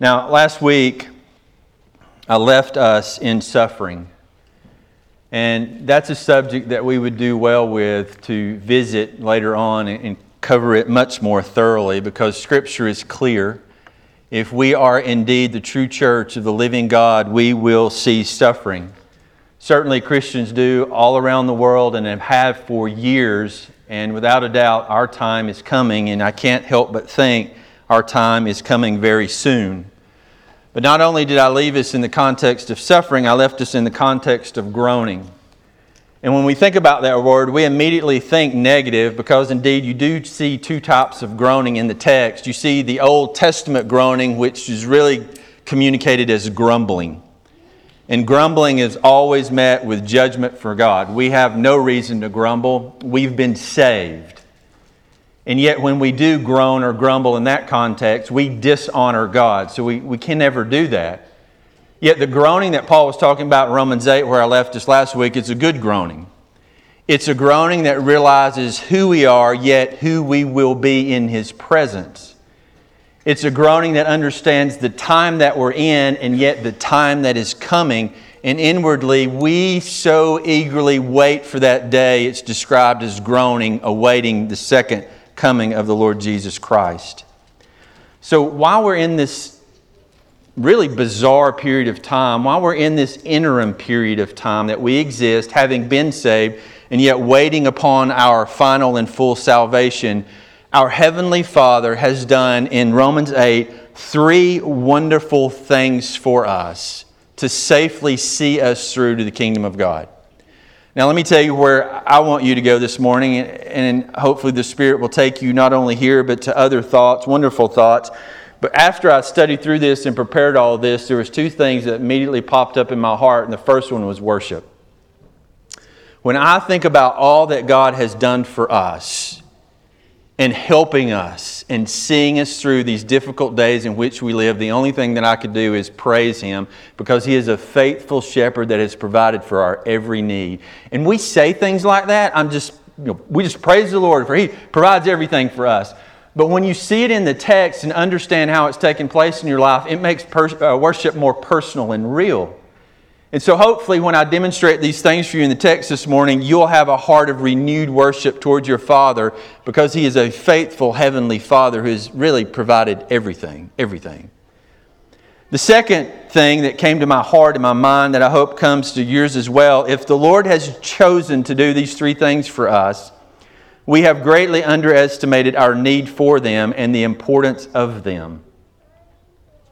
Now, last week, I left us in suffering. And that's a subject that we would do well with to visit later on and cover it much more thoroughly because Scripture is clear. If we are indeed the true church of the living God, we will see suffering. Certainly, Christians do all around the world and have for years. And without a doubt, our time is coming, and I can't help but think our time is coming very soon. But not only did I leave us in the context of suffering, I left us in the context of groaning. And when we think about that word, we immediately think negative because indeed you do see two types of groaning in the text. You see the Old Testament groaning, which is really communicated as grumbling. And grumbling is always met with judgment for God. We have no reason to grumble. We've been saved. And yet, when we do groan or grumble in that context, we dishonor God. So we, we can never do that. Yet, the groaning that Paul was talking about in Romans 8, where I left us last week, it's a good groaning. It's a groaning that realizes who we are, yet who we will be in His presence. It's a groaning that understands the time that we're in and yet the time that is coming. And inwardly, we so eagerly wait for that day. It's described as groaning, awaiting the second coming of the Lord Jesus Christ. So while we're in this really bizarre period of time, while we're in this interim period of time that we exist, having been saved, and yet waiting upon our final and full salvation, our Heavenly Father has done in Romans 8 three wonderful things for us to safely see us through to the kingdom of God. Now, let me tell you where I want you to go this morning, and hopefully the Spirit will take you not only here, but to other thoughts, wonderful thoughts. But after I studied through this and prepared all this, there was two things that immediately popped up in my heart, and the first one was worship. When I think about all that God has done for us, and helping us and seeing us through these difficult days in which we live, the only thing that I could do is praise Him because He is a faithful shepherd that has provided for our every need. And we say things like that, I'm just, you know, we just praise the Lord for He provides everything for us. But when you see it in the text and understand how it's taking place in your life, it makes uh, worship more personal and real. And so, hopefully, when I demonstrate these things for you in the text this morning, you'll have a heart of renewed worship towards your Father because He is a faithful Heavenly Father who has really provided everything, everything. The second thing that came to my heart and my mind that I hope comes to yours as well if the Lord has chosen to do these three things for us, we have greatly underestimated our need for them and the importance of them.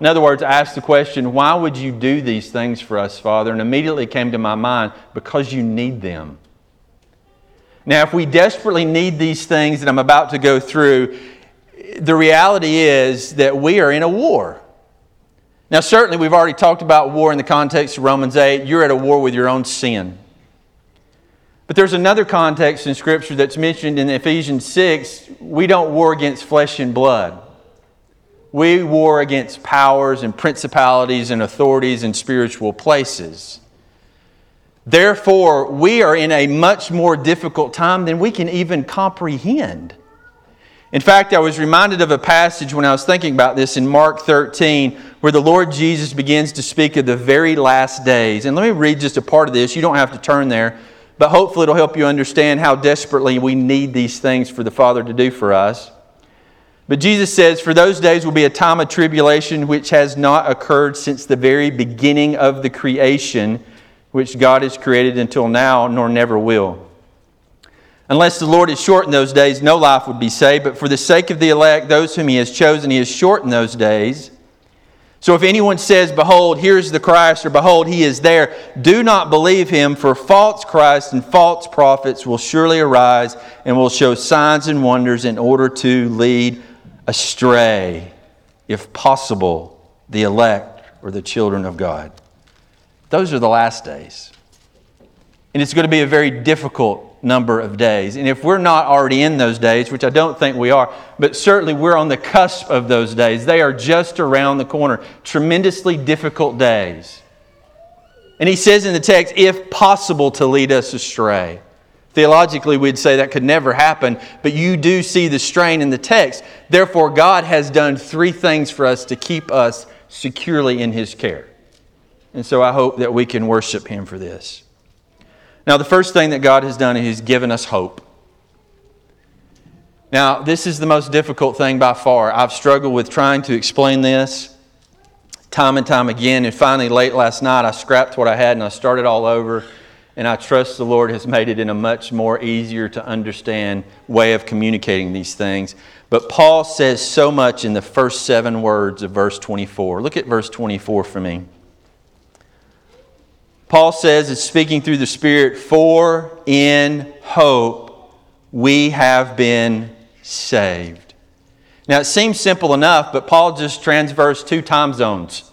In other words, I asked the question, why would you do these things for us, Father? And immediately came to my mind, because you need them. Now, if we desperately need these things that I'm about to go through, the reality is that we are in a war. Now, certainly, we've already talked about war in the context of Romans 8. You're at a war with your own sin. But there's another context in Scripture that's mentioned in Ephesians 6. We don't war against flesh and blood. We war against powers and principalities and authorities and spiritual places. Therefore, we are in a much more difficult time than we can even comprehend. In fact, I was reminded of a passage when I was thinking about this in Mark 13, where the Lord Jesus begins to speak of the very last days. And let me read just a part of this. You don't have to turn there, but hopefully it'll help you understand how desperately we need these things for the Father to do for us. But Jesus says, For those days will be a time of tribulation which has not occurred since the very beginning of the creation which God has created until now, nor never will. Unless the Lord had shortened those days, no life would be saved. But for the sake of the elect, those whom He has chosen, He has shortened those days. So if anyone says, Behold, here's the Christ, or Behold, He is there, do not believe Him, for false Christ and false prophets will surely arise and will show signs and wonders in order to lead astray, if possible, the elect or the children of God. Those are the last days. And it's going to be a very difficult number of days. And if we're not already in those days, which I don't think we are, but certainly we're on the cusp of those days, they are just around the corner. Tremendously difficult days. And he says in the text, if possible, to lead us astray. Theologically, we'd say that could never happen, but you do see the strain in the text. Therefore, God has done three things for us to keep us securely in His care. And so I hope that we can worship Him for this. Now, the first thing that God has done is He's given us hope. Now, this is the most difficult thing by far. I've struggled with trying to explain this time and time again. And finally, late last night, I scrapped what I had and I started all over. And I trust the Lord has made it in a much more easier to understand way of communicating these things. But Paul says so much in the first seven words of verse 24. Look at verse 24 for me. Paul says, it's speaking through the Spirit, for in hope we have been saved. Now, it seems simple enough, but Paul just transversed two time zones.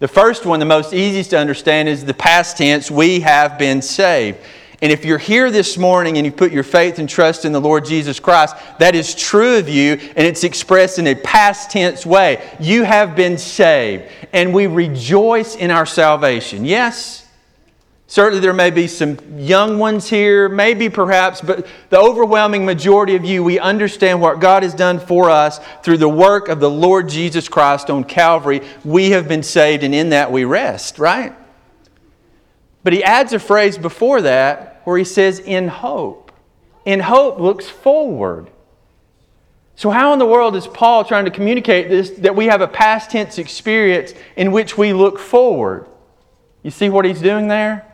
The first one, the most easiest to understand, is the past tense, we have been saved. And if you're here this morning and you put your faith and trust in the Lord Jesus Christ, that is true of you and it's expressed in a past tense way. You have been saved and we rejoice in our salvation. Yes? Certainly, there may be some young ones here, maybe perhaps, but the overwhelming majority of you, we understand what God has done for us through the work of the Lord Jesus Christ on Calvary. We have been saved, and in that we rest, right? But he adds a phrase before that where he says, in hope. In hope looks forward. So, how in the world is Paul trying to communicate this that we have a past tense experience in which we look forward? You see what he's doing there?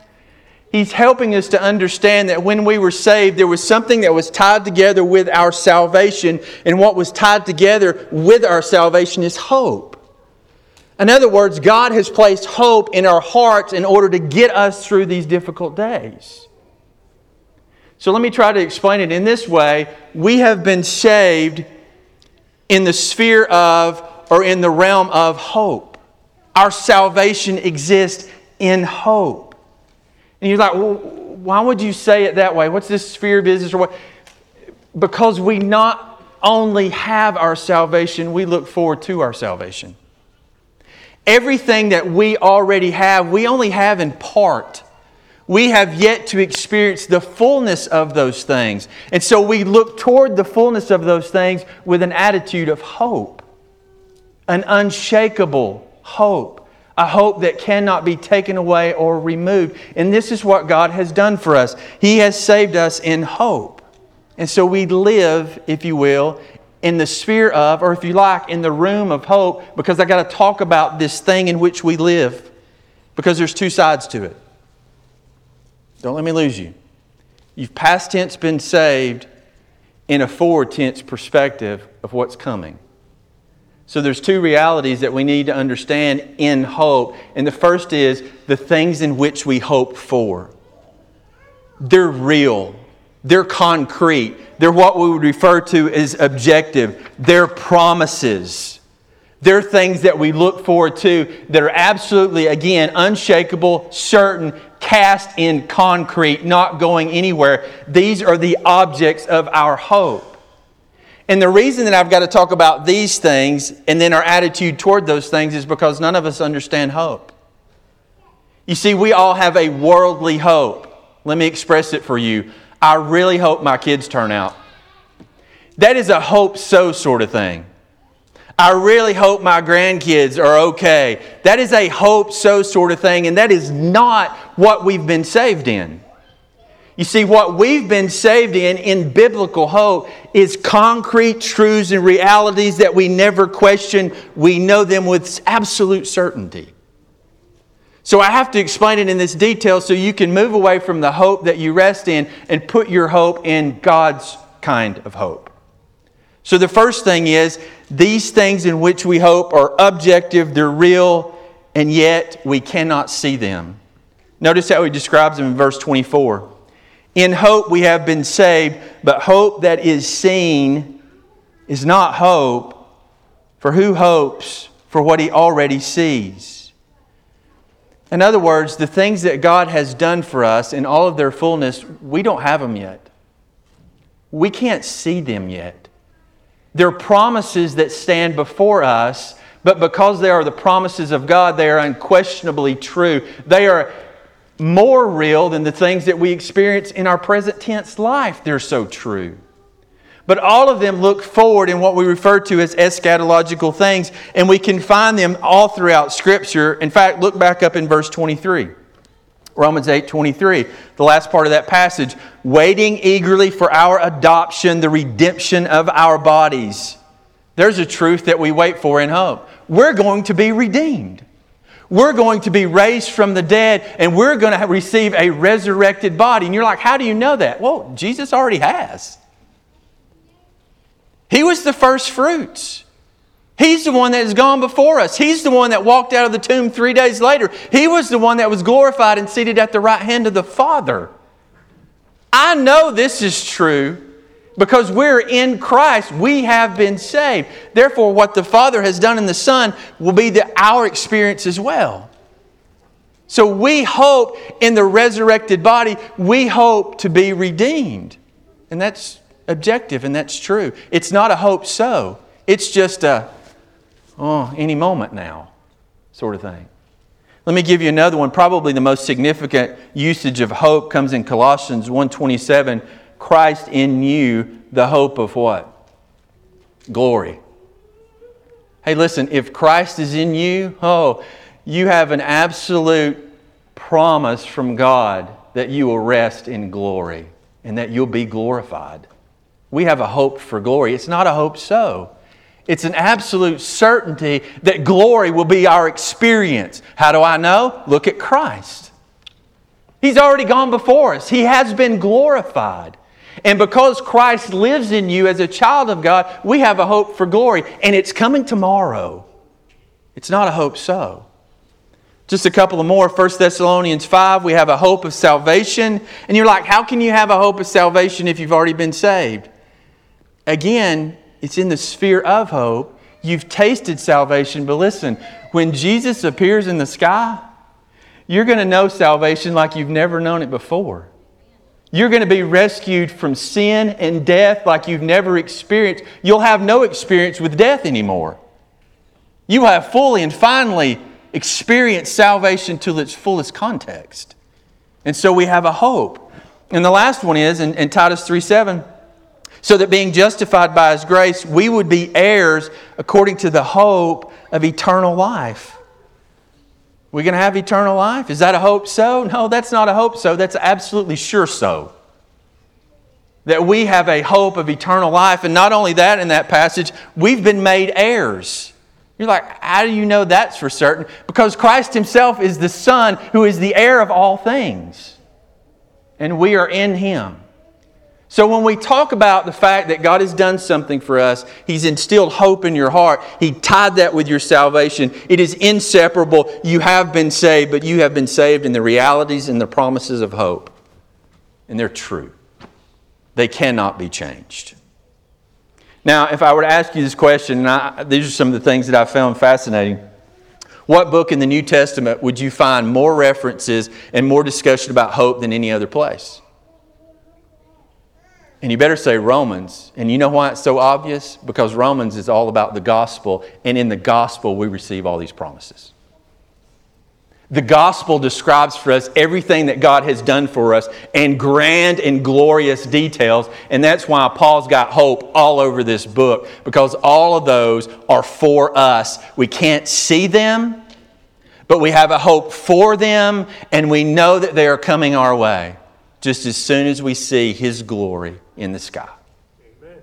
He's helping us to understand that when we were saved, there was something that was tied together with our salvation, and what was tied together with our salvation is hope. In other words, God has placed hope in our hearts in order to get us through these difficult days. So let me try to explain it in this way. We have been saved in the sphere of, or in the realm of hope. Our salvation exists in hope. And you're like, well, why would you say it that way? What's this sphere of business or what? Because we not only have our salvation, we look forward to our salvation. Everything that we already have, we only have in part. We have yet to experience the fullness of those things. And so we look toward the fullness of those things with an attitude of hope, an unshakable hope a hope that cannot be taken away or removed. And this is what God has done for us. He has saved us in hope. And so we live, if you will, in the sphere of, or if you like, in the room of hope, because I got to talk about this thing in which we live, because there's two sides to it. Don't let me lose you. You've past tense been saved in a forward tense perspective of what's coming. So there's two realities that we need to understand in hope. And the first is the things in which we hope for. They're real. They're concrete. They're what we would refer to as objective. They're promises. They're things that we look forward to that are absolutely, again, unshakable, certain, cast in concrete, not going anywhere. These are the objects of our hope. And the reason that I've got to talk about these things and then our attitude toward those things is because none of us understand hope. You see, we all have a worldly hope. Let me express it for you. I really hope my kids turn out. That is a hope so sort of thing. I really hope my grandkids are okay. That is a hope so sort of thing, and that is not what we've been saved in. You see, what we've been saved in, in biblical hope, is concrete truths and realities that we never question. We know them with absolute certainty. So I have to explain it in this detail so you can move away from the hope that you rest in and put your hope in God's kind of hope. So the first thing is these things in which we hope are objective, they're real, and yet we cannot see them. Notice how he describes them in verse 24. In hope we have been saved, but hope that is seen is not hope, for who hopes for what he already sees? In other words, the things that God has done for us in all of their fullness, we don't have them yet. We can't see them yet. They're promises that stand before us, but because they are the promises of God, they are unquestionably true. They are more real than the things that we experience in our present tense life. They're so true. But all of them look forward in what we refer to as eschatological things, and we can find them all throughout Scripture. In fact, look back up in verse 23. Romans 8 23, the last part of that passage, waiting eagerly for our adoption, the redemption of our bodies. There's a truth that we wait for in hope. We're going to be redeemed. We're going to be raised from the dead and we're going to receive a resurrected body. And you're like, how do you know that? Well, Jesus already has. He was the first fruits. He's the one that has gone before us. He's the one that walked out of the tomb three days later. He was the one that was glorified and seated at the right hand of the Father. I know this is true because we're in Christ. We have been saved. Therefore, what the Father has done in the Son will be the, our experience as well. So we hope in the resurrected body, we hope to be redeemed. And that's objective, and that's true. It's not a hope so, it's just a, oh, any moment now sort of thing. Let me give you another one. Probably the most significant usage of hope comes in Colossians 1:27. Christ in you, the hope of what? Glory. Hey, listen, if Christ is in you, oh, you have an absolute promise from God that you will rest in glory and that you'll be glorified we have a hope for glory. It's not a hope so. It's an absolute certainty that glory will be our experience. How do I know? Look at Christ. He's already gone before us, He has been glorified. And because Christ lives in you as a child of God, we have a hope for glory. And it's coming tomorrow. It's not a hope so. Just a couple of more. 1 Thessalonians 5, we have a hope of salvation. And you're like, how can you have a hope of salvation if you've already been saved? Again, it's in the sphere of hope. You've tasted salvation, but listen, when Jesus appears in the sky, you're going to know salvation like you've never known it before. You're going to be rescued from sin and death like you've never experienced. You'll have no experience with death anymore. You have fully and finally experienced salvation to its fullest context. And so we have a hope. And the last one is in, in Titus 3 7 so that being justified by His grace, we would be heirs according to the hope of eternal life. We going to have eternal life? Is that a hope so? No, that's not a hope so. That's absolutely sure so. That we have a hope of eternal life. And not only that, in that passage, we've been made heirs. You're like, how do you know that's for certain? Because Christ Himself is the Son who is the heir of all things. And we are in Him. So, when we talk about the fact that God has done something for us, He's instilled hope in your heart, He tied that with your salvation. It is inseparable. You have been saved, but you have been saved in the realities and the promises of hope. And they're true, they cannot be changed. Now, if I were to ask you this question, and I, these are some of the things that I found fascinating. What book in the New Testament would you find more references and more discussion about hope than any other place? And you better say Romans. And you know why it's so obvious? Because Romans is all about the gospel, and in the gospel, we receive all these promises. The gospel describes for us everything that God has done for us in grand and glorious details. And that's why Paul's got hope all over this book, because all of those are for us. We can't see them, but we have a hope for them, and we know that they are coming our way just as soon as we see His glory in the sky. Amen.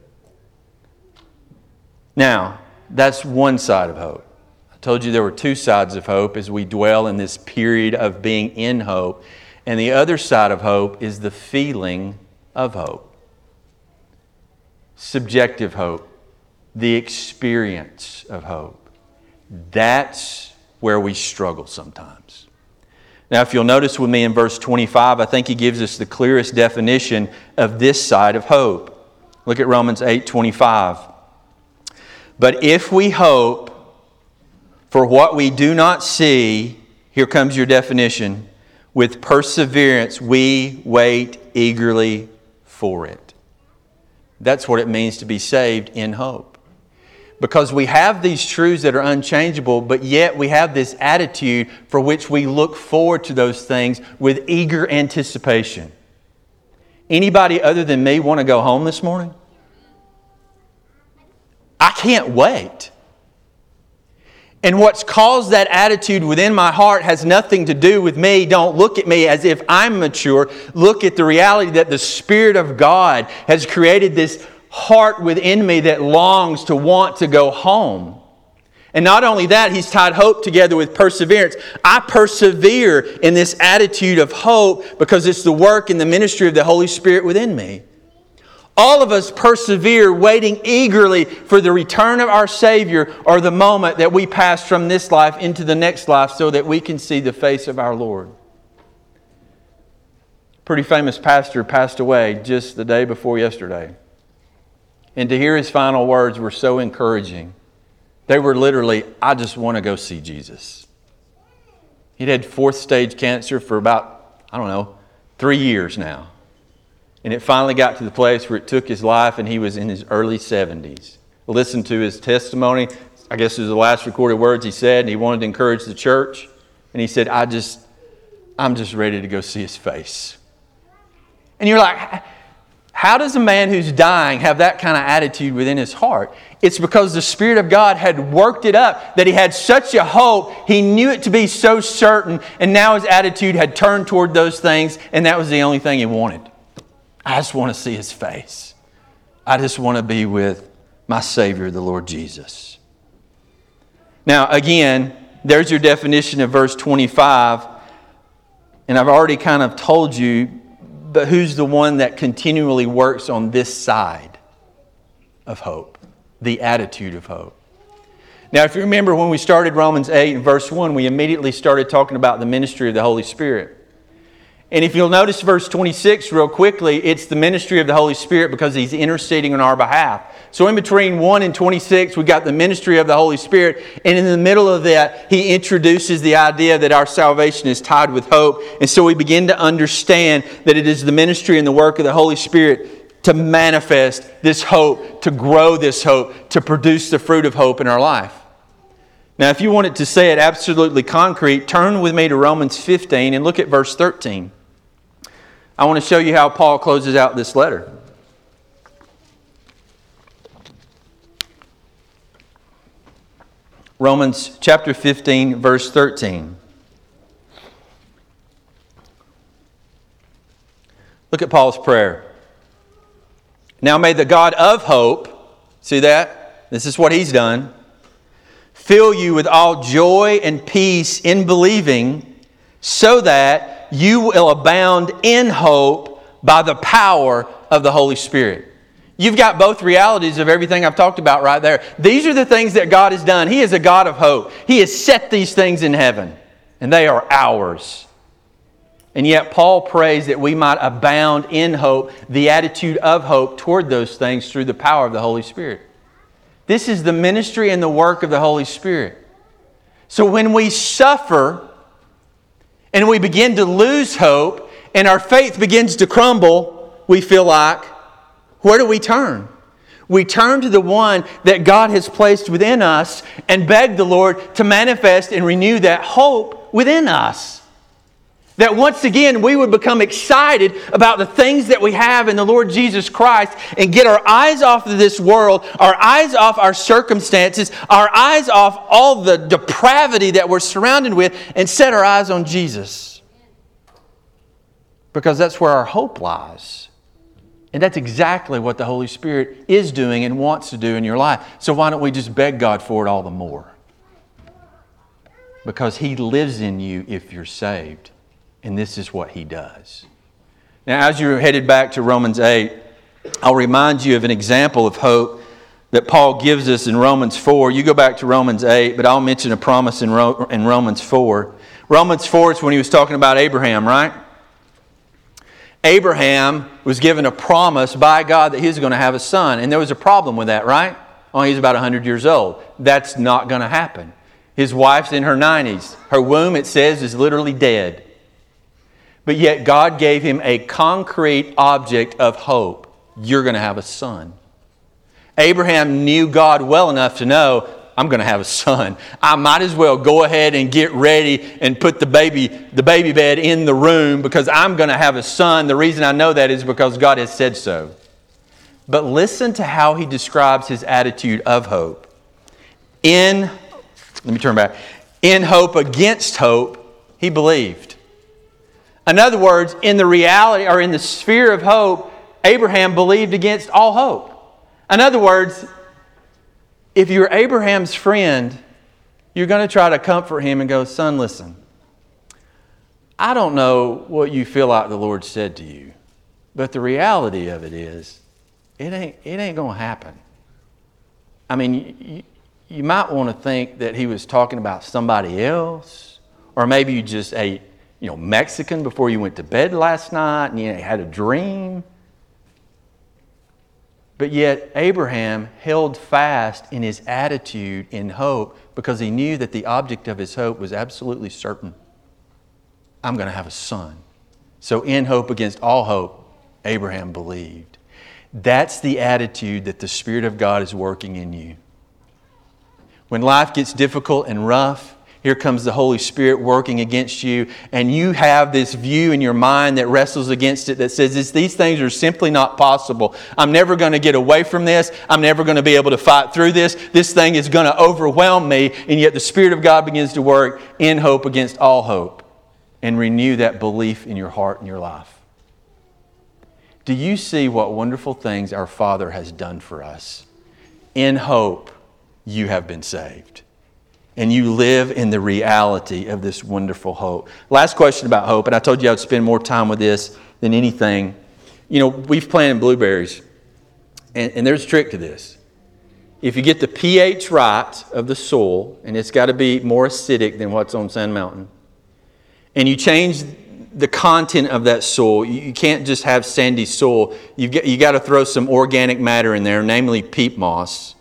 Now, that's one side of hope. I told you there were two sides of hope as we dwell in this period of being in hope. And the other side of hope is the feeling of hope. Subjective hope, the experience of hope. That's where we struggle sometimes. Now, if you'll notice with me in verse 25, I think he gives us the clearest definition of this side of hope. Look at Romans 8 25. But if we hope for what we do not see, here comes your definition with perseverance, we wait eagerly for it. That's what it means to be saved in hope because we have these truths that are unchangeable, but yet we have this attitude for which we look forward to those things with eager anticipation. Anybody other than me want to go home this morning? I can't wait. And what's caused that attitude within my heart has nothing to do with me. Don't look at me as if I'm mature. Look at the reality that the Spirit of God has created this heart within me that longs to want to go home. And not only that, he's tied hope together with perseverance. I persevere in this attitude of hope because it's the work and the ministry of the Holy Spirit within me. All of us persevere, waiting eagerly for the return of our Savior or the moment that we pass from this life into the next life so that we can see the face of our Lord. Pretty famous pastor passed away just the day before yesterday. And to hear his final words were so encouraging. They were literally, I just want to go see Jesus. He'd had fourth stage cancer for about, I don't know, three years now. And it finally got to the place where it took his life, and he was in his early 70s. Listen to his testimony. I guess it was the last recorded words he said, and he wanted to encourage the church. And he said, I just, I'm just ready to go see his face. And you're like, how does a man who's dying have that kind of attitude within his heart? It's because the Spirit of God had worked it up, that he had such a hope, he knew it to be so certain, and now his attitude had turned toward those things, and that was the only thing he wanted. I just want to see his face. I just want to be with my Savior, the Lord Jesus. Now, again, there's your definition of verse 25. And I've already kind of told you, but who's the one that continually works on this side of hope? The attitude of hope. Now, if you remember when we started Romans 8 and verse 1, we immediately started talking about the ministry of the Holy Spirit. And if you'll notice verse 26 real quickly, it's the ministry of the Holy Spirit because he's interceding on our behalf. So in between 1 and 26, we've got the ministry of the Holy Spirit. And in the middle of that, he introduces the idea that our salvation is tied with hope. And so we begin to understand that it is the ministry and the work of the Holy Spirit to manifest this hope, to grow this hope, to produce the fruit of hope in our life. Now, if you wanted to say it absolutely concrete, turn with me to Romans 15 and look at verse 13. I want to show you how Paul closes out this letter. Romans chapter 15, verse 13. Look at Paul's prayer. Now may the God of hope, see that? This is what he's done, fill you with all joy and peace in believing, so that you will abound in hope by the power of the Holy Spirit. You've got both realities of everything I've talked about right there. These are the things that God has done. He is a God of hope. He has set these things in heaven, and they are ours. And yet, Paul prays that we might abound in hope, the attitude of hope toward those things through the power of the Holy Spirit. This is the ministry and the work of the Holy Spirit. So when we suffer, and we begin to lose hope and our faith begins to crumble, we feel like, where do we turn? We turn to the one that God has placed within us and beg the Lord to manifest and renew that hope within us. That once again we would become excited about the things that we have in the Lord Jesus Christ and get our eyes off of this world, our eyes off our circumstances, our eyes off all the depravity that we're surrounded with, and set our eyes on Jesus. Because that's where our hope lies. And that's exactly what the Holy Spirit is doing and wants to do in your life. So why don't we just beg God for it all the more? Because He lives in you if you're saved. And this is what he does. Now, as you're headed back to Romans 8, I'll remind you of an example of hope that Paul gives us in Romans 4. You go back to Romans 8, but I'll mention a promise in, in Romans 4. Romans 4 is when he was talking about Abraham, right? Abraham was given a promise by God that he was going to have a son, and there was a problem with that, right? Oh, he's about 100 years old. That's not going to happen. His wife's in her 90s. Her womb, it says, is literally dead. But yet, God gave him a concrete object of hope. You're going to have a son. Abraham knew God well enough to know, I'm going to have a son. I might as well go ahead and get ready and put the baby, the baby bed in the room because I'm going to have a son. The reason I know that is because God has said so. But listen to how he describes his attitude of hope. In, let me turn back, in hope against hope, he believed. In other words, in the reality or in the sphere of hope, Abraham believed against all hope. In other words, if you're Abraham's friend, you're going to try to comfort him and go, Son, listen, I don't know what you feel like the Lord said to you, but the reality of it is, it ain't, it ain't going to happen. I mean, you, you might want to think that he was talking about somebody else, or maybe you just ate, you know, Mexican before you went to bed last night and you had a dream. But yet, Abraham held fast in his attitude in hope because he knew that the object of his hope was absolutely certain. I'm going to have a son. So, in hope against all hope, Abraham believed. That's the attitude that the Spirit of God is working in you. When life gets difficult and rough, here comes the Holy Spirit working against you, and you have this view in your mind that wrestles against it that says these things are simply not possible. I'm never going to get away from this. I'm never going to be able to fight through this. This thing is going to overwhelm me, and yet the Spirit of God begins to work in hope against all hope and renew that belief in your heart and your life. Do you see what wonderful things our Father has done for us? In hope, you have been saved and you live in the reality of this wonderful hope. Last question about hope, and I told you I'd spend more time with this than anything. You know, we've planted blueberries, and, and there's a trick to this. If you get the pH right of the soil, and it's got to be more acidic than what's on Sand Mountain, and you change the content of that soil, you can't just have sandy soil. You've got, you got to throw some organic matter in there, namely peat moss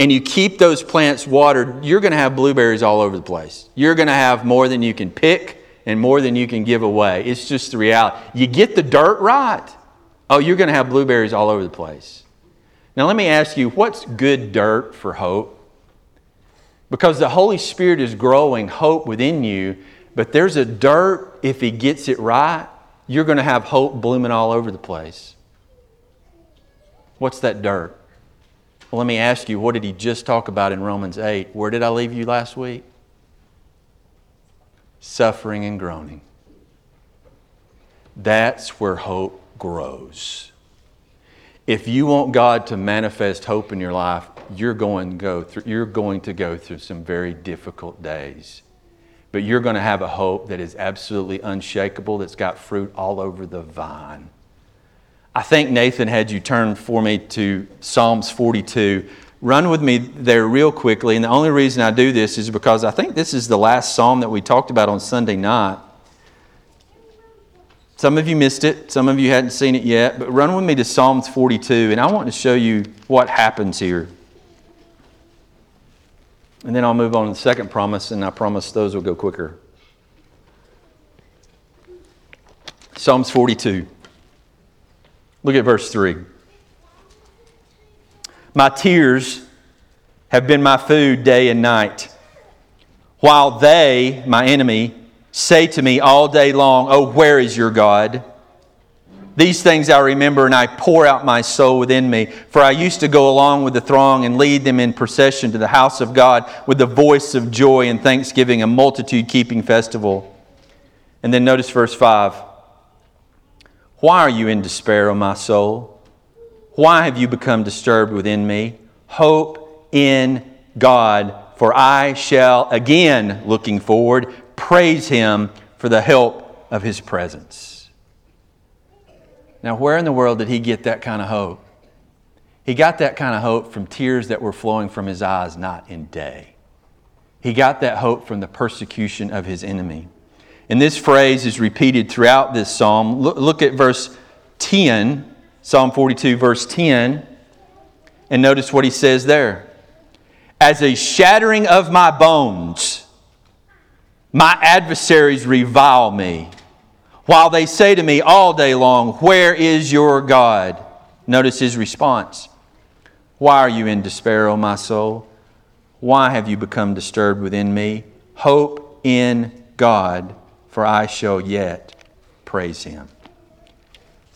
and you keep those plants watered, you're going to have blueberries all over the place. You're going to have more than you can pick and more than you can give away. It's just the reality. You get the dirt right, oh, you're going to have blueberries all over the place. Now, let me ask you what's good dirt for hope? Because the Holy Spirit is growing hope within you, but there's a dirt, if He gets it right, you're going to have hope blooming all over the place. What's that dirt? Well, let me ask you, what did he just talk about in Romans 8? Where did I leave you last week? Suffering and groaning. That's where hope grows. If you want God to manifest hope in your life, you're going go through, you're going to go through some very difficult days. But you're going to have a hope that is absolutely unshakable, that's got fruit all over the vine. I think Nathan had you turn for me to Psalms 42. Run with me there real quickly. And the only reason I do this is because I think this is the last psalm that we talked about on Sunday night. Some of you missed it, some of you hadn't seen it yet, but run with me to Psalms 42, and I want to show you what happens here. And then I'll move on to the second promise, and I promise those will go quicker. Psalms 42. Look at verse 3. My tears have been my food day and night, while they, my enemy, say to me all day long, Oh, where is your God? These things I remember, and I pour out my soul within me. For I used to go along with the throng and lead them in procession to the house of God with the voice of joy and thanksgiving, a multitude keeping festival. And then notice verse 5. Why are you in despair, O my soul? Why have you become disturbed within me? Hope in God, for I shall again, looking forward, praise Him for the help of His presence. Now, where in the world did he get that kind of hope? He got that kind of hope from tears that were flowing from his eyes night and day. He got that hope from the persecution of his enemy. And this phrase is repeated throughout this psalm. Look, at verse 10, Psalm 42, verse 10, and notice what he says there. As a shattering of my bones, my adversaries revile me, while they say to me all day long, Where is your God? Notice his response Why are you in despair, O my soul? Why have you become disturbed within me? Hope in God for I shall yet praise him.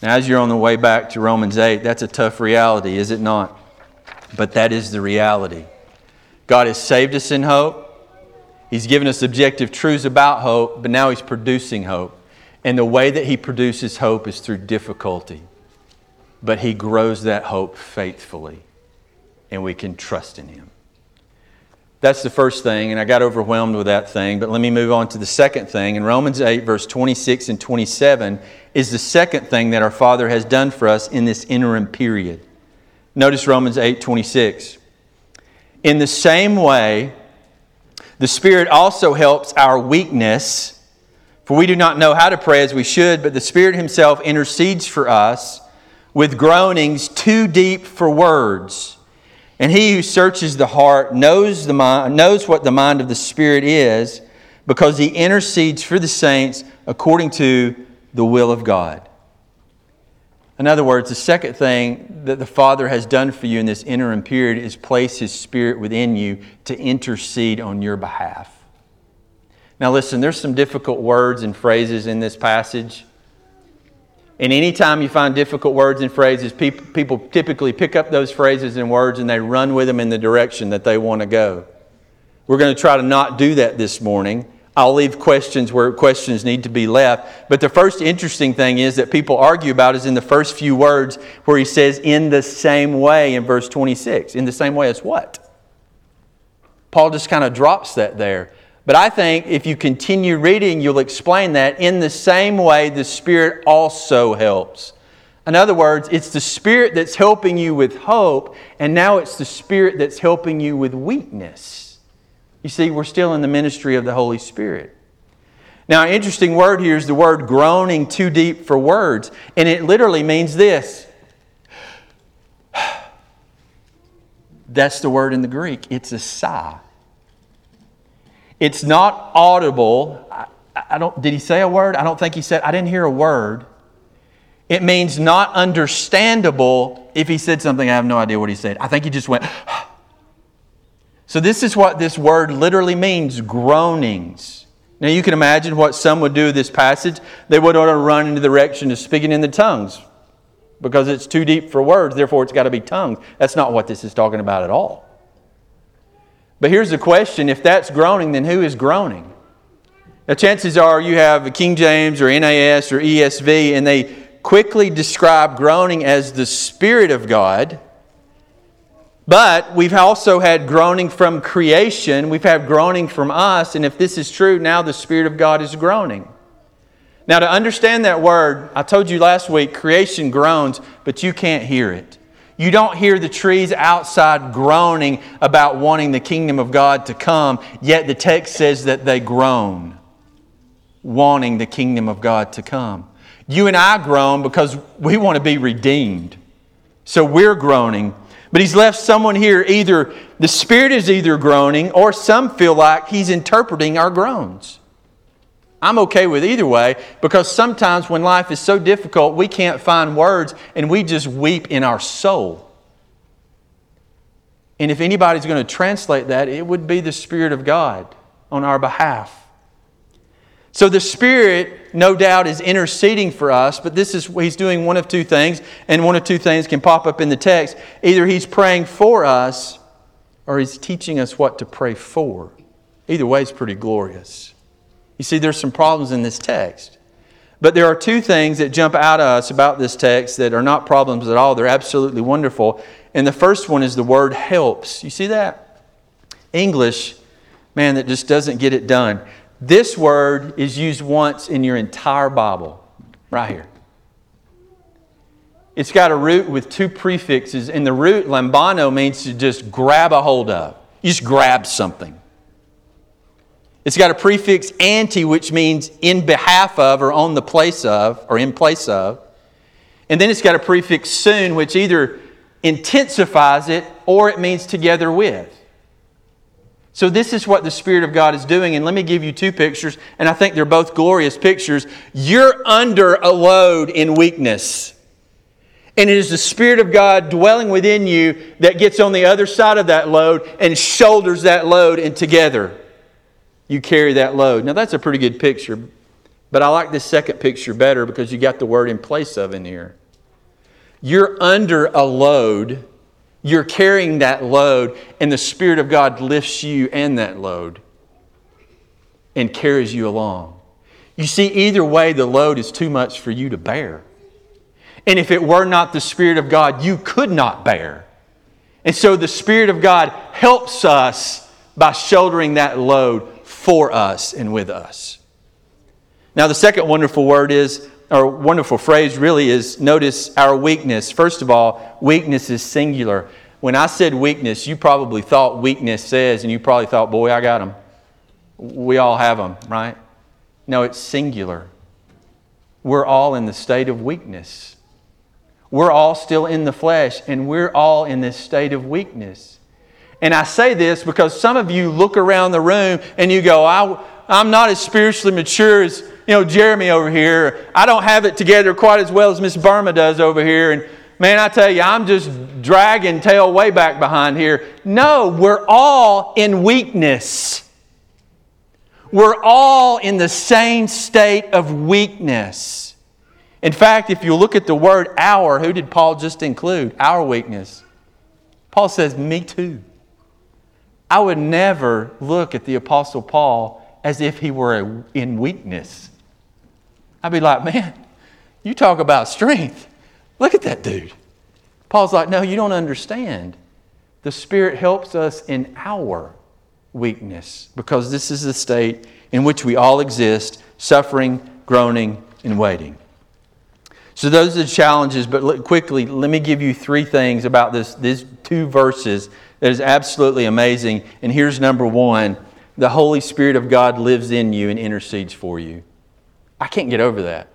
Now, as you're on the way back to Romans 8, that's a tough reality, is it not? But that is the reality. God has saved us in hope. He's given us objective truths about hope, but now He's producing hope. And the way that He produces hope is through difficulty. But He grows that hope faithfully, and we can trust in Him. That's the first thing, and I got overwhelmed with that thing. But let me move on to the second thing. In Romans 8, verse 26 and 27, is the second thing that our Father has done for us in this interim period. Notice Romans 8, 26. In the same way, the Spirit also helps our weakness, for we do not know how to pray as we should, but the Spirit Himself intercedes for us with groanings too deep for words. And he who searches the heart knows, the mind, knows what the mind of the Spirit is because he intercedes for the saints according to the will of God. In other words, the second thing that the Father has done for you in this interim period is place His Spirit within you to intercede on your behalf. Now, listen, there's some difficult words and phrases in this passage. And anytime you find difficult words and phrases, people, people typically pick up those phrases and words and they run with them in the direction that they want to go. We're going to try to not do that this morning. I'll leave questions where questions need to be left. But the first interesting thing is that people argue about is in the first few words where he says, in the same way in verse 26. In the same way as what? Paul just kind of drops that there. But I think if you continue reading, you'll explain that in the same way the Spirit also helps. In other words, it's the Spirit that's helping you with hope, and now it's the Spirit that's helping you with weakness. You see, we're still in the ministry of the Holy Spirit. Now, an interesting word here is the word groaning too deep for words, and it literally means this. That's the word in the Greek. It's a sigh. It's not audible. I, I, don't, did he say a word? I don't think he said, I didn't hear a word. It means not understandable. If he said something, I have no idea what he said. I think he just went, so this is what this word literally means groanings. Now you can imagine what some would do with this passage. They would want to run in the direction of speaking in the tongues because it's too deep for words, therefore it's got to be tongues. That's not what this is talking about at all. But here's the question if that's groaning, then who is groaning? Now, chances are you have a King James or NAS or ESV, and they quickly describe groaning as the Spirit of God. But we've also had groaning from creation, we've had groaning from us, and if this is true, now the Spirit of God is groaning. Now, to understand that word, I told you last week creation groans, but you can't hear it. You don't hear the trees outside groaning about wanting the kingdom of God to come, yet the text says that they groan, wanting the kingdom of God to come. You and I groan because we want to be redeemed. So we're groaning. But he's left someone here, either the Spirit is either groaning, or some feel like he's interpreting our groans. I'm okay with either way because sometimes when life is so difficult, we can't find words and we just weep in our soul. And if anybody's going to translate that, it would be the Spirit of God on our behalf. So the Spirit, no doubt, is interceding for us, but this is He's doing one of two things, and one of two things can pop up in the text. Either He's praying for us or He's teaching us what to pray for. Either way is pretty glorious. You see, there's some problems in this text. But there are two things that jump out at us about this text that are not problems at all. They're absolutely wonderful. And the first one is the word helps. You see that? English, man, that just doesn't get it done. This word is used once in your entire Bible, right here. It's got a root with two prefixes, and the root, lambano, means to just grab a hold of. You just grab something. It's got a prefix anti, which means in behalf of, or on the place of, or in place of. And then it's got a prefix soon, which either intensifies it or it means together with. So, this is what the Spirit of God is doing. And let me give you two pictures, and I think they're both glorious pictures. You're under a load in weakness. And it is the Spirit of God dwelling within you that gets on the other side of that load and shoulders that load, and together you carry that load. Now, that's a pretty good picture, But I like this second picture better because you got the word in place of in here. You're under a load, you're carrying that load, and the Spirit of God lifts you and that load and carries you along. You see, either way, the load is too much for you to bear. And if it were not the Spirit of God, you could not bear. And so the Spirit of God helps us by shouldering that load for us and with us. Now, the second wonderful word is, or wonderful phrase really is, notice our weakness. First of all, weakness is singular. When I said weakness, you probably thought weakness says, and you probably thought, boy, I got them. We all have them, right? No, it's singular. We're all in the state of weakness. We're all still in the flesh, and we're all in this state of weakness. And I say this because some of you look around the room and you go, I, I'm not as spiritually mature as you know Jeremy over here. I don't have it together quite as well as Miss Burma does over here. And man, I tell you, I'm just dragging tail way back behind here. No, we're all in weakness. We're all in the same state of weakness. In fact, if you look at the word our, who did Paul just include? Our weakness. Paul says, Me too. I would never look at the Apostle Paul as if he were in weakness. I'd be like, Man, you talk about strength. Look at that dude. Paul's like, No, you don't understand. The Spirit helps us in our weakness because this is the state in which we all exist suffering, groaning, and waiting. So, those are the challenges, but quickly, let me give you three things about this, these two verses that is absolutely amazing. And here's number one the Holy Spirit of God lives in you and intercedes for you. I can't get over that.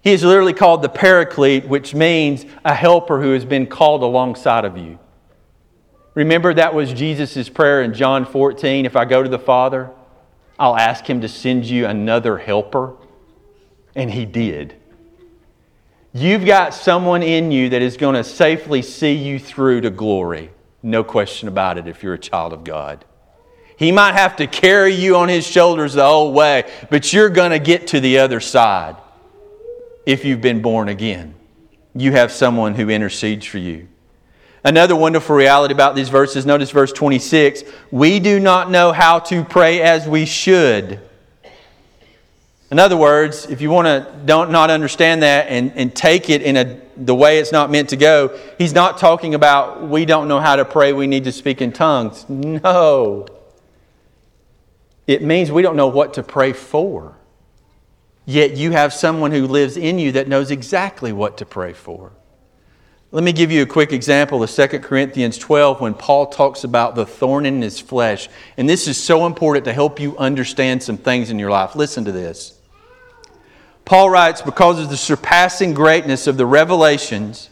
He is literally called the Paraclete, which means a helper who has been called alongside of you. Remember, that was Jesus' prayer in John 14. If I go to the Father, I'll ask him to send you another helper. And he did. You've got someone in you that is going to safely see you through to glory. No question about it if you're a child of God. He might have to carry you on his shoulders the whole way, but you're going to get to the other side if you've been born again. You have someone who intercedes for you. Another wonderful reality about these verses, notice verse 26 we do not know how to pray as we should. In other words, if you want to don't not understand that and, and take it in a, the way it's not meant to go, he's not talking about we don't know how to pray, we need to speak in tongues. No. It means we don't know what to pray for. Yet you have someone who lives in you that knows exactly what to pray for. Let me give you a quick example of 2 Corinthians 12 when Paul talks about the thorn in his flesh. And this is so important to help you understand some things in your life. Listen to this. Paul writes, Because of the surpassing greatness of the revelations,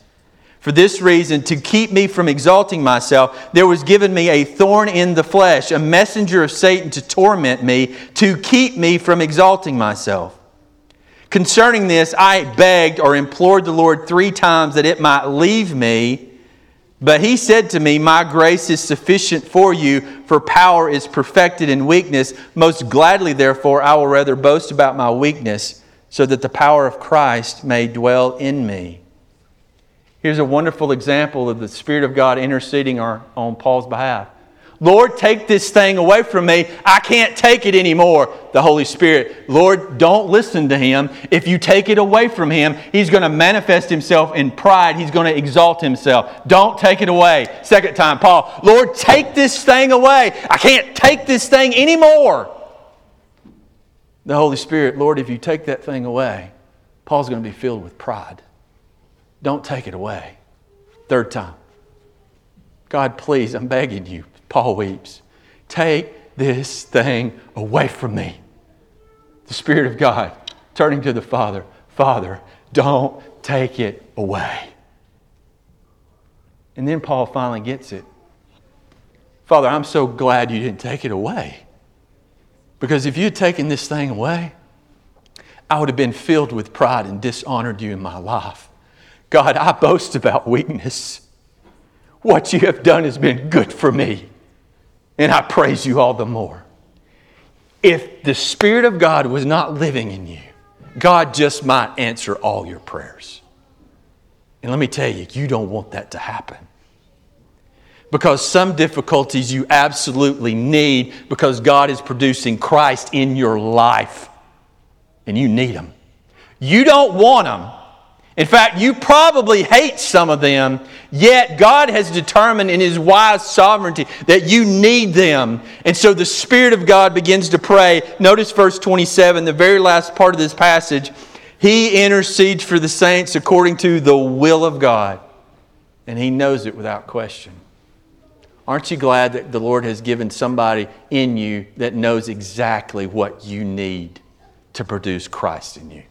for this reason, to keep me from exalting myself, there was given me a thorn in the flesh, a messenger of Satan to torment me, to keep me from exalting myself. Concerning this, I begged or implored the Lord three times that it might leave me. But he said to me, My grace is sufficient for you, for power is perfected in weakness. Most gladly, therefore, I will rather boast about my weakness, so that the power of Christ may dwell in me. Here's a wonderful example of the Spirit of God interceding on Paul's behalf. Lord, take this thing away from me. I can't take it anymore. The Holy Spirit, Lord, don't listen to him. If you take it away from him, he's going to manifest himself in pride. He's going to exalt himself. Don't take it away. Second time, Paul, Lord, take this thing away. I can't take this thing anymore. The Holy Spirit, Lord, if you take that thing away, Paul's going to be filled with pride. Don't take it away. Third time, God, please, I'm begging you Paul weeps. Take this thing away from me. The Spirit of God turning to the Father Father, don't take it away. And then Paul finally gets it. Father, I'm so glad you didn't take it away. Because if you had taken this thing away, I would have been filled with pride and dishonored you in my life. God, I boast about weakness. What you have done has been good for me and I praise you all the more. if the Spirit of God was not living in you, God just might answer all your prayers. And let me tell you, you don't want that to happen. Because some difficulties you absolutely need because God is producing Christ in your life and you need them. You don't want them. In fact, you probably hate some of them, yet God has determined in His wise sovereignty that you need them. And so the Spirit of God begins to pray. Notice verse 27, the very last part of this passage. He intercedes for the saints according to the will of God, and He knows it without question. Aren't you glad that the Lord has given somebody in you that knows exactly what you need to produce Christ in you?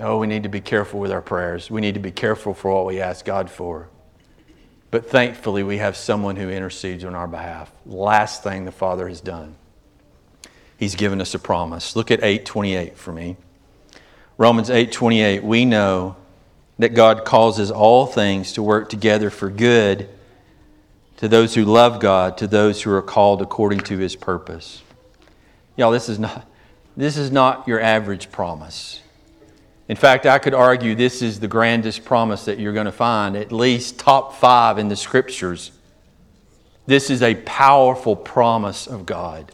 Oh, we need to be careful with our prayers. We need to be careful for what we ask God for. But thankfully, we have someone who intercedes on our behalf. Last thing the Father has done he's given us a promise. Look at 8:28 for me. Romans 8:28, we know that God causes all things to work together for good to those who love God, to those who are called according to his purpose. Y'all, this is not this is not your average promise. In fact, I could argue this is the grandest promise that you're going to find, at least top 5 in the scriptures. This is a powerful promise of God.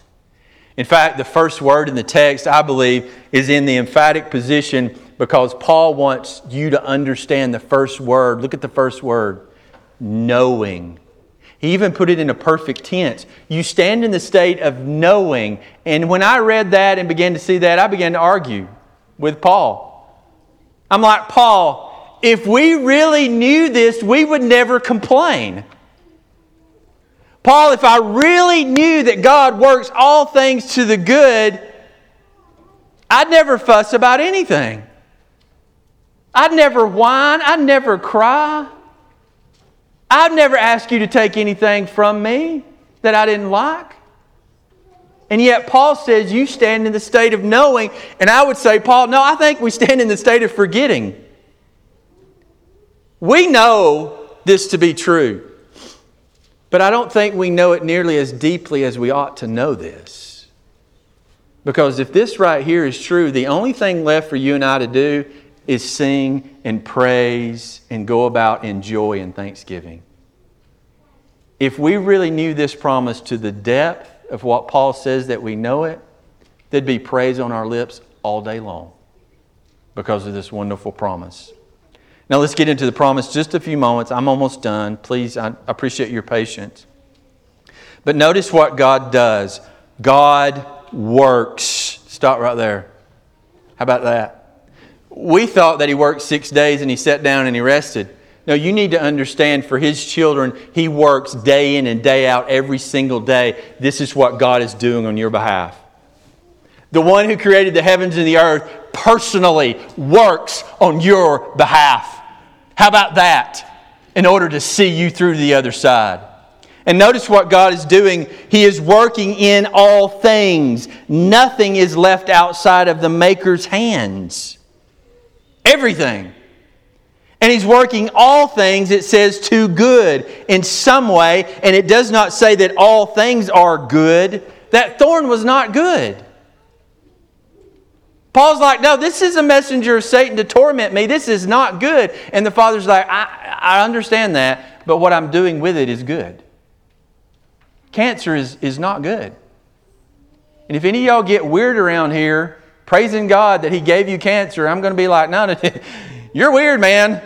In fact, the first word in the text, I believe, is in the emphatic position because Paul wants you to understand the first word. Look at the first word knowing. He even put it in a perfect tense. You stand in the state of knowing. And when I read that and began to see that, I began to argue with Paul. I'm like, Paul, if we really knew this, we would never complain. Paul, if I really knew that God works all things to the good, I'd never fuss about anything. I'd never whine. I'd never cry. I'd never ask you to take anything from me that I didn't like. And yet, Paul says you stand in the state of knowing. And I would say, Paul, no, I think we stand in the state of forgetting. We know this to be true. But I don't think we know it nearly as deeply as we ought to know this. Because if this right here is true, the only thing left for you and I to do is sing and praise and go about in joy and thanksgiving. If we really knew this promise to the depth of what Paul says that we know it, there'd be praise on our lips all day long because of this wonderful promise. Now let's get into the promise just a few moments. I'm almost done. Please, I appreciate your patience. But notice what God does God works. Stop right there. How about that? We thought that He worked six days and He sat down and He rested. No, you need to understand for His children, He works day in and day out every single day. This is what God is doing on your behalf. The one who created the heavens and the earth personally works on your behalf. How about that? In order to see you through to the other side. And notice what God is doing. He is working in all things. Nothing is left outside of the Maker's hands. Everything. And He's working all things, it says, to good in some way. And it does not say that all things are good. That thorn was not good. Paul's like, no, this is a messenger of Satan to torment me. This is not good. And the father's like, I, I understand that, but what I'm doing with it is good. Cancer is, is not good. And if any of y'all get weird around here, praising God that He gave you cancer, I'm going to be like, no, no, you're weird, man.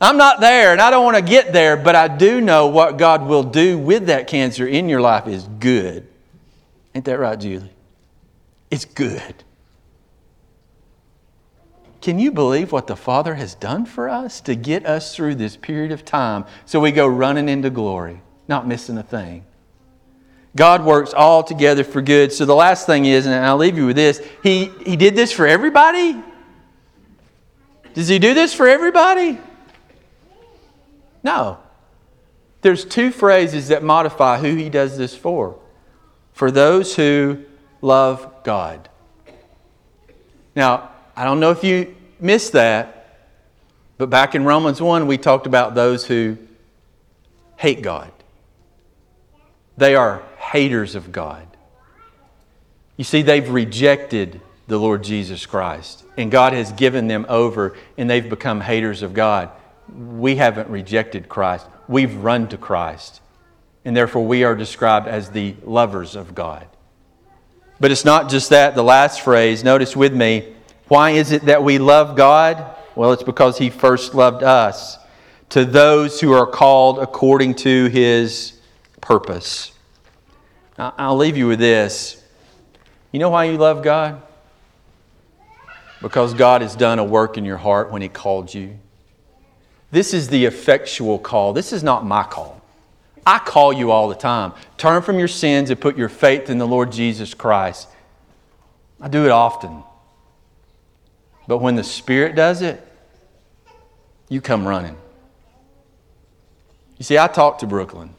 I'm not there and I don't want to get there, but I do know what God will do with that cancer in your life is good. Ain't that right, Julie? It's good. Can you believe what the Father has done for us to get us through this period of time so we go running into glory, not missing a thing? God works all together for good. So the last thing is, and I'll leave you with this He, he did this for everybody? Does He do this for everybody? No. There's two phrases that modify who He does this for. For those who love God. Now, I don't know if you missed that, but back in Romans 1, we talked about those who hate God. They are haters of God. You see, they've rejected the Lord Jesus Christ, and God has given them over, and they've become haters of God. We haven't rejected Christ, we've run to Christ, and therefore we are described as the lovers of God. But it's not just that. The last phrase, notice with me, why is it that we love God? Well, it's because He first loved us. To those who are called according to His purpose. I'll leave you with this. You know why you love God? Because God has done a work in your heart when He called you. This is the effectual call. This is not my call. I call you all the time. Turn from your sins and put your faith in the Lord Jesus Christ. I do it often. But when the Spirit does it, you come running. You see, I talked to Brooklyn.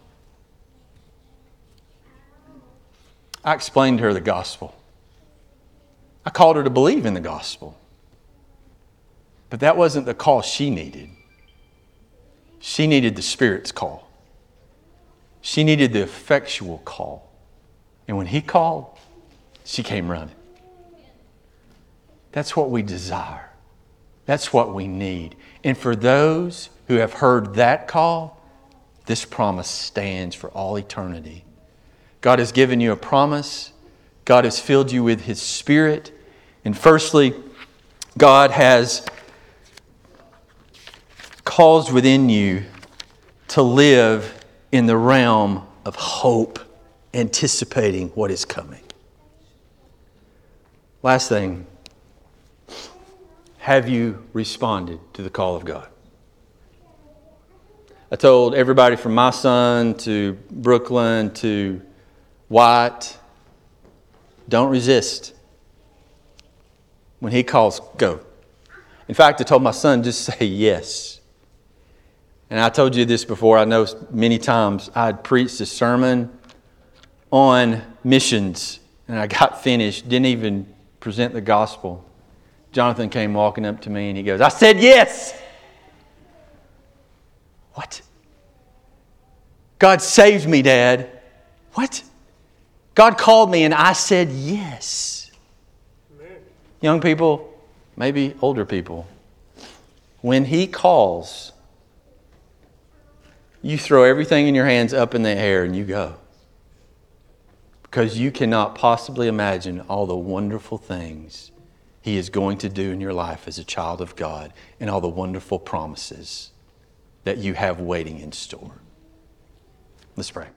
I explained to her the gospel. I called her to believe in the gospel. But that wasn't the call she needed. She needed the Spirit's call. She needed the effectual call. And when He called, she came running. That's what we desire. That's what we need. And for those who have heard that call, this promise stands for all eternity. God has given you a promise. God has filled you with His Spirit. And firstly, God has caused within you to live in the realm of hope, anticipating what is coming. Last thing, have you responded to the call of God? I told everybody from my son to Brooklyn to White, don't resist. When he calls, go. In fact, I told my son, just say yes. And I told you this before, I know many times I had preached a sermon on missions, and I got finished, didn't even present the gospel. Jonathan came walking up to me and he goes, I said yes. What? God saved me, Dad. What? God called me and I said yes. Amen. Young people, maybe older people, when He calls, you throw everything in your hands up in the air and you go. Because you cannot possibly imagine all the wonderful things he is going to do in your life as a child of God and all the wonderful promises that you have waiting in store. Let's pray.